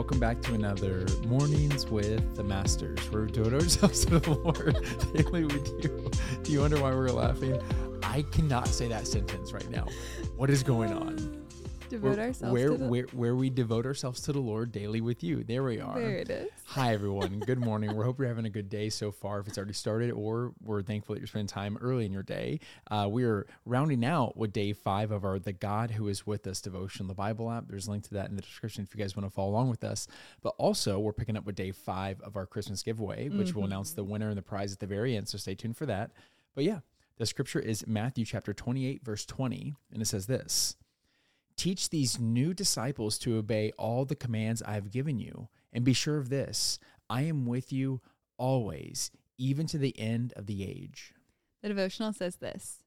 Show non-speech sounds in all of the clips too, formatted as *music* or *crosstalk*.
welcome back to another Mornings with the Masters. We're doing ourselves *laughs* to the Lord daily with you. Do you wonder why we're laughing? I cannot say that sentence right now. What is going on? Devote Where- ourselves where, to the where where we devote ourselves to the Lord daily with you. There we are. There it is. Hi everyone. Good morning. We hope you're having a good day so far. If it's already started, or we're thankful that you're spending time early in your day. Uh, we're rounding out with day five of our "The God Who Is With Us" devotion, the Bible app. There's a link to that in the description if you guys want to follow along with us. But also, we're picking up with day five of our Christmas giveaway, which will announce the winner and the prize at the very end. So stay tuned for that. But yeah, the scripture is Matthew chapter 28, verse 20, and it says this. Teach these new disciples to obey all the commands I have given you, and be sure of this I am with you always, even to the end of the age. The devotional says this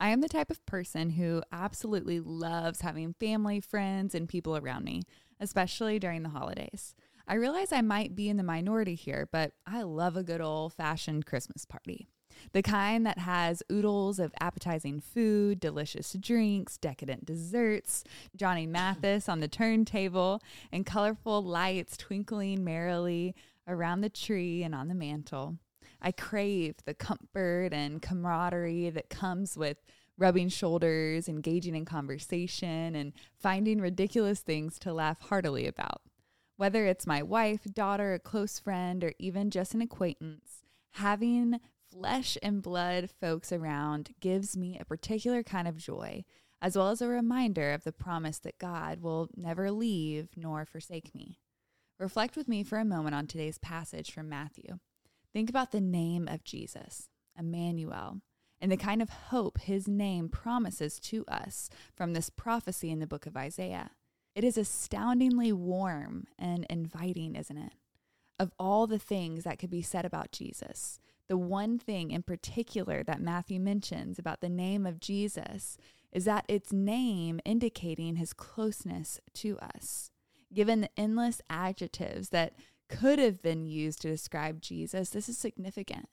I am the type of person who absolutely loves having family, friends, and people around me, especially during the holidays. I realize I might be in the minority here, but I love a good old fashioned Christmas party. The kind that has oodles of appetizing food, delicious drinks, decadent desserts, Johnny Mathis on the turntable, and colorful lights twinkling merrily around the tree and on the mantle. I crave the comfort and camaraderie that comes with rubbing shoulders, engaging in conversation, and finding ridiculous things to laugh heartily about. Whether it's my wife, daughter, a close friend, or even just an acquaintance, having flesh and blood folks around gives me a particular kind of joy, as well as a reminder of the promise that God will never leave nor forsake me. Reflect with me for a moment on today's passage from Matthew. Think about the name of Jesus, Emmanuel, and the kind of hope his name promises to us from this prophecy in the book of Isaiah. It is astoundingly warm and inviting, isn't it? Of all the things that could be said about Jesus, the one thing in particular that Matthew mentions about the name of Jesus is that its name indicating his closeness to us. Given the endless adjectives that could have been used to describe Jesus, this is significant.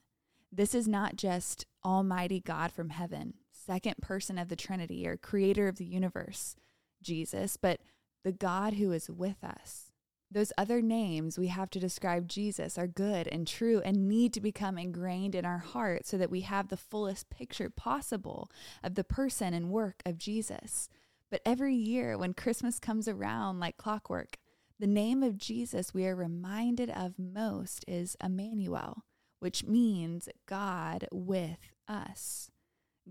This is not just Almighty God from heaven, second person of the Trinity or creator of the universe, Jesus, but the God who is with us. Those other names we have to describe Jesus are good and true and need to become ingrained in our heart so that we have the fullest picture possible of the person and work of Jesus. But every year when Christmas comes around like clockwork, the name of Jesus we are reminded of most is Emmanuel, which means God with us.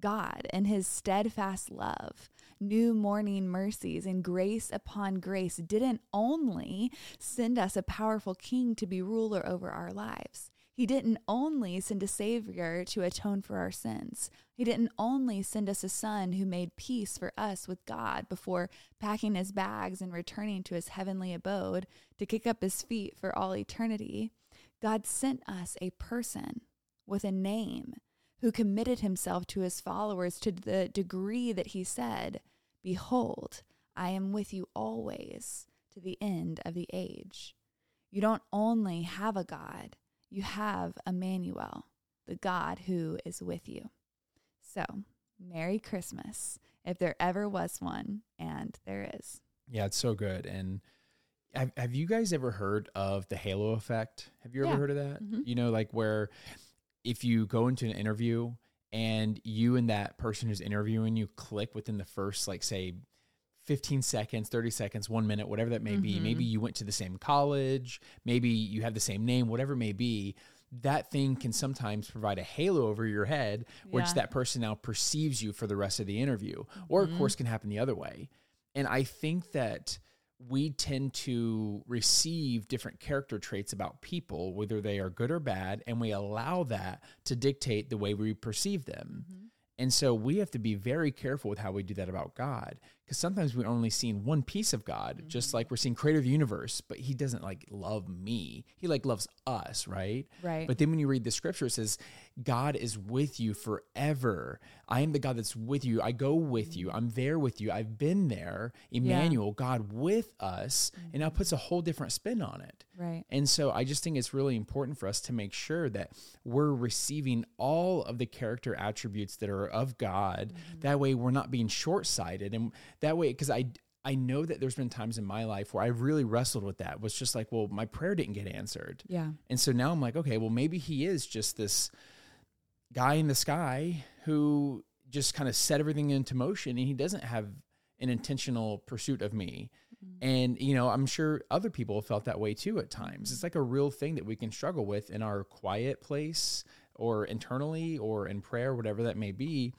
God and his steadfast love, new morning mercies, and grace upon grace didn't only send us a powerful king to be ruler over our lives. He didn't only send a Savior to atone for our sins. He didn't only send us a Son who made peace for us with God before packing his bags and returning to his heavenly abode to kick up his feet for all eternity. God sent us a person with a name who committed himself to his followers to the degree that he said, Behold, I am with you always to the end of the age. You don't only have a God, you have Emmanuel, the God who is with you. So, Merry Christmas, if there ever was one, and there is. Yeah, it's so good. And have, have you guys ever heard of the halo effect? Have you ever Yeah. heard of that? Mhm. You know, like where if you go into an interview and you and that person who's interviewing you click within the first, like, say, 15 seconds, 30 seconds, one minute, whatever that may be. Mhm. Maybe you went to the same college, maybe you have the same name, whatever it may be. That thing can sometimes provide a halo over your head, which Yeah. that person now perceives you for the rest of the interview. Or, of Mhm. course, can happen the other way. And I think that we tend to receive different character traits about people, whether they are good or bad, and we allow that to dictate the way we perceive them. Mm-hmm. And so we have to be very careful with how we do that about God. Because sometimes we're only seeing one piece of God, just mm-hmm. like we're seeing creator of the universe, but he doesn't like love me. He like loves us, right? Right. But then when you read the scripture, it says, God is with you forever. I am the God that's with you. I go with you. Mm-hmm. I'm there with you. I've been there. Emmanuel, God with us. And now mm-hmm. puts a whole different spin on it. right. And so I just think it's really important for us to make sure that we're receiving all of the character attributes that are of God. That way we're not being short sighted. And that way, because I, I know that there's been times in my life where I really wrestled with that. Was just like, well, my prayer didn't get answered. Yeah. And so now I'm like, okay, well, maybe he is just this guy in the sky who just kind of set everything into motion and he doesn't have an intentional pursuit of me. Mm-hmm. And, you know, I'm sure other people have felt that way too at times. It's like a real thing that we can struggle with in our quiet place or internally or in prayer, whatever that may be.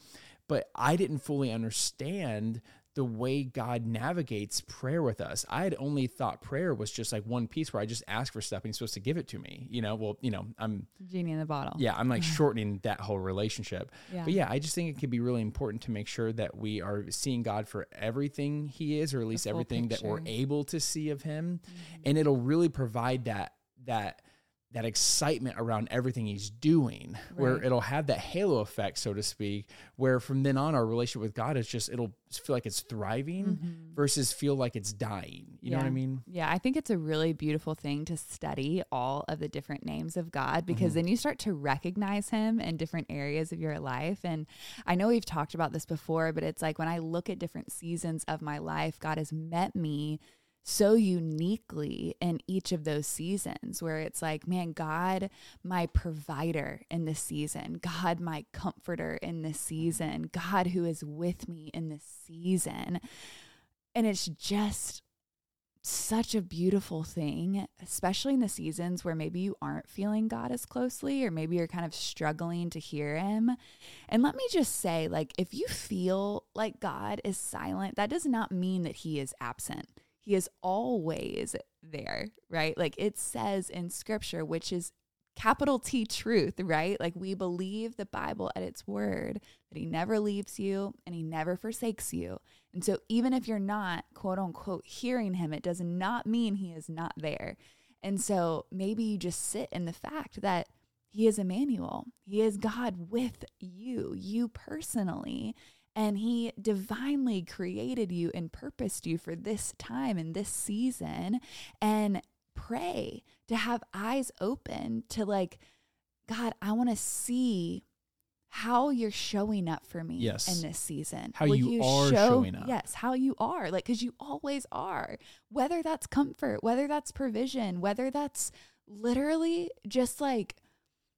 But I didn't fully understand the way God navigates prayer with us. I had only thought prayer was just like one piece where I just ask for stuff and he's supposed to give it to me. You know, well, you know, I'm Genie in the bottle. yeah, I'm like *laughs* shortening that whole relationship. Yeah. But yeah, I just think it could be really important to make sure that we are seeing God for everything he is, or at least everything that we're able to see of him. Mm-hmm. And it'll really provide that that that excitement around everything he's doing, where it'll have that halo effect, so to speak, where from then on our relationship with God is just it'll feel like it's thriving versus feel like it's dying. You know what I Mm-hmm. Mean? Yeah, I think it's a really beautiful thing to study all of the different names of God because Mm-hmm. then you start to recognize him in different areas of your life. And I know we've talked about this before, but it's like when I look at different seasons of my life, God has met me so uniquely in each of those seasons where it's like, man, God, my provider in this season, God, my comforter in this season, God who is with me in this season. And it's just such a beautiful thing, especially in the seasons where maybe you aren't feeling God as closely or maybe you're kind of struggling to hear him. And let me just say, like, if you feel like God is silent, that does not mean that he is absent. He is always there, right? Like it says in scripture, which is capital T truth, right? Like we believe the Bible at its word that he never leaves you and he never forsakes you. And so even if you're not quote unquote hearing him, it does not mean he is not there. And so maybe you just sit in the fact that he is Emmanuel. He is God with you, you personally. And he divinely created you and purposed you for this time and this season. And pray to have eyes open to like, God, I want to see how you're showing up for me Yes. in this season. How you are showing up. Yes, how you are. Like, because you always are. Whether that's comfort, whether that's provision, whether that's literally just like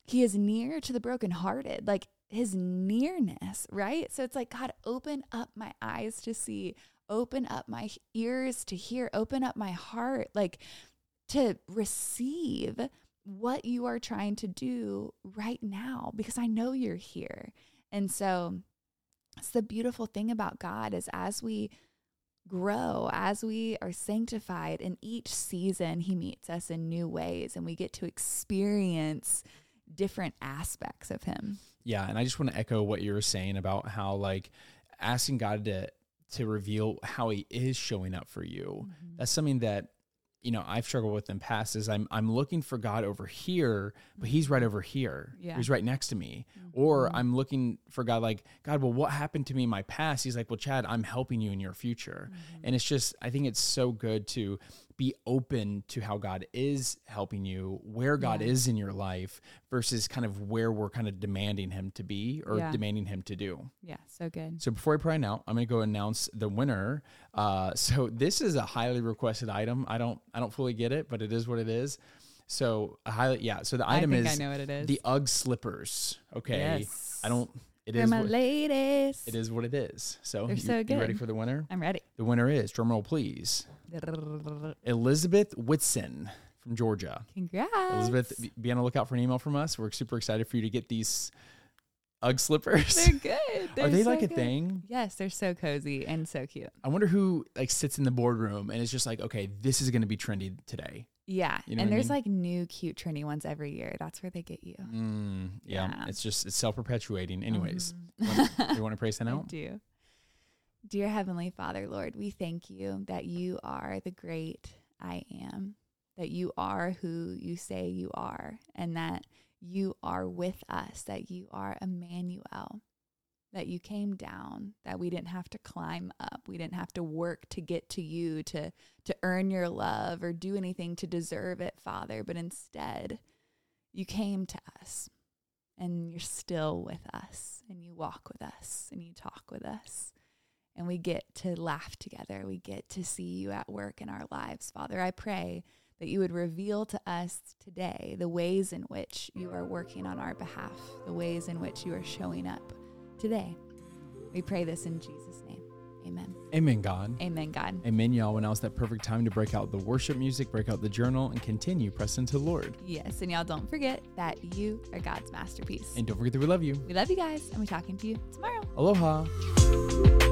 he is near to the brokenhearted, like his nearness, right? So it's like, God, open up my eyes to see, open up my ears to hear, open up my heart, like to receive what you are trying to do right now because I know you're here. And so it's the beautiful thing about God is as we grow, as we are sanctified in each season, He meets us in new ways and we get to experience different aspects of Him. Yeah, and I just want to echo what you were saying about how like asking God to to reveal how he is showing up for you. Mm-hmm. That's something that you know, I've struggled with in past is I'm I'm looking for God over here, but he's right mm-hmm. over here. Yeah. He's right next to me. Or mm-hmm. I'm looking for God like, God, well, what happened to me in my past? He's like, Well, Chad, I'm helping you in your future. And it's just I think it's so good to be open to how God is helping you, where God Yeah. is in your life versus kind of where we're kind of demanding him to be or Yeah. demanding him to do. Yeah, so good. So before I pray now, I'm going to go announce the winner. Uh, so *laughs* this is a highly requested item. I don't I don't fully get it, but it is what it is. So a highly yeah. So the I item think is I know what it is. the UGG slippers. Okay, Yes. I don't. It is my what, ladies. it is what it is. So They're you, so you ready for the winner? I'm ready. The winner is drumroll please *laughs* Elizabeth Whitson from Georgia. Congrats. Elizabeth, be- be on the lookout for an email from us. We're super excited for you to get these UGG slippers. They're good. *laughs* They're Are they so like a good. thing? Yes, they're so cozy and so cute. I wonder who like sits in the boardroom and is just like, okay, this is going to be trendy today. Yeah. You know and what I there's mean? like new cute trendy ones every year. That's where they get you. Mm, yeah, Yeah. it's just it's self perpetuating. Anyways, Mhm. you want to pray that I out? do. Dear Heavenly Father, Lord, we thank you that you are the great I am, that you are who you say you are, and that you are with us, that you are Emmanuel, that you came down, that we didn't have to climb up, we didn't have to work to get to you to to earn your love or do anything to deserve it, Father, but instead you came to us and you're still with us and you walk with us and you talk with us and we get to laugh together. We get to see you at work in our lives. Father, I pray that you would reveal to us today the ways in which you are working on our behalf, the ways in which you are showing up today. We pray this in Jesus' name. Amen. Amen, God. Amen, God. Amen, y'all. When else that perfect time to break out the worship music, break out the journal, and continue pressing to the Lord. Yes, and y'all don't forget that you are God's masterpiece. And don't forget that we love you. We love you guys, and we're talking to you tomorrow. Aloha.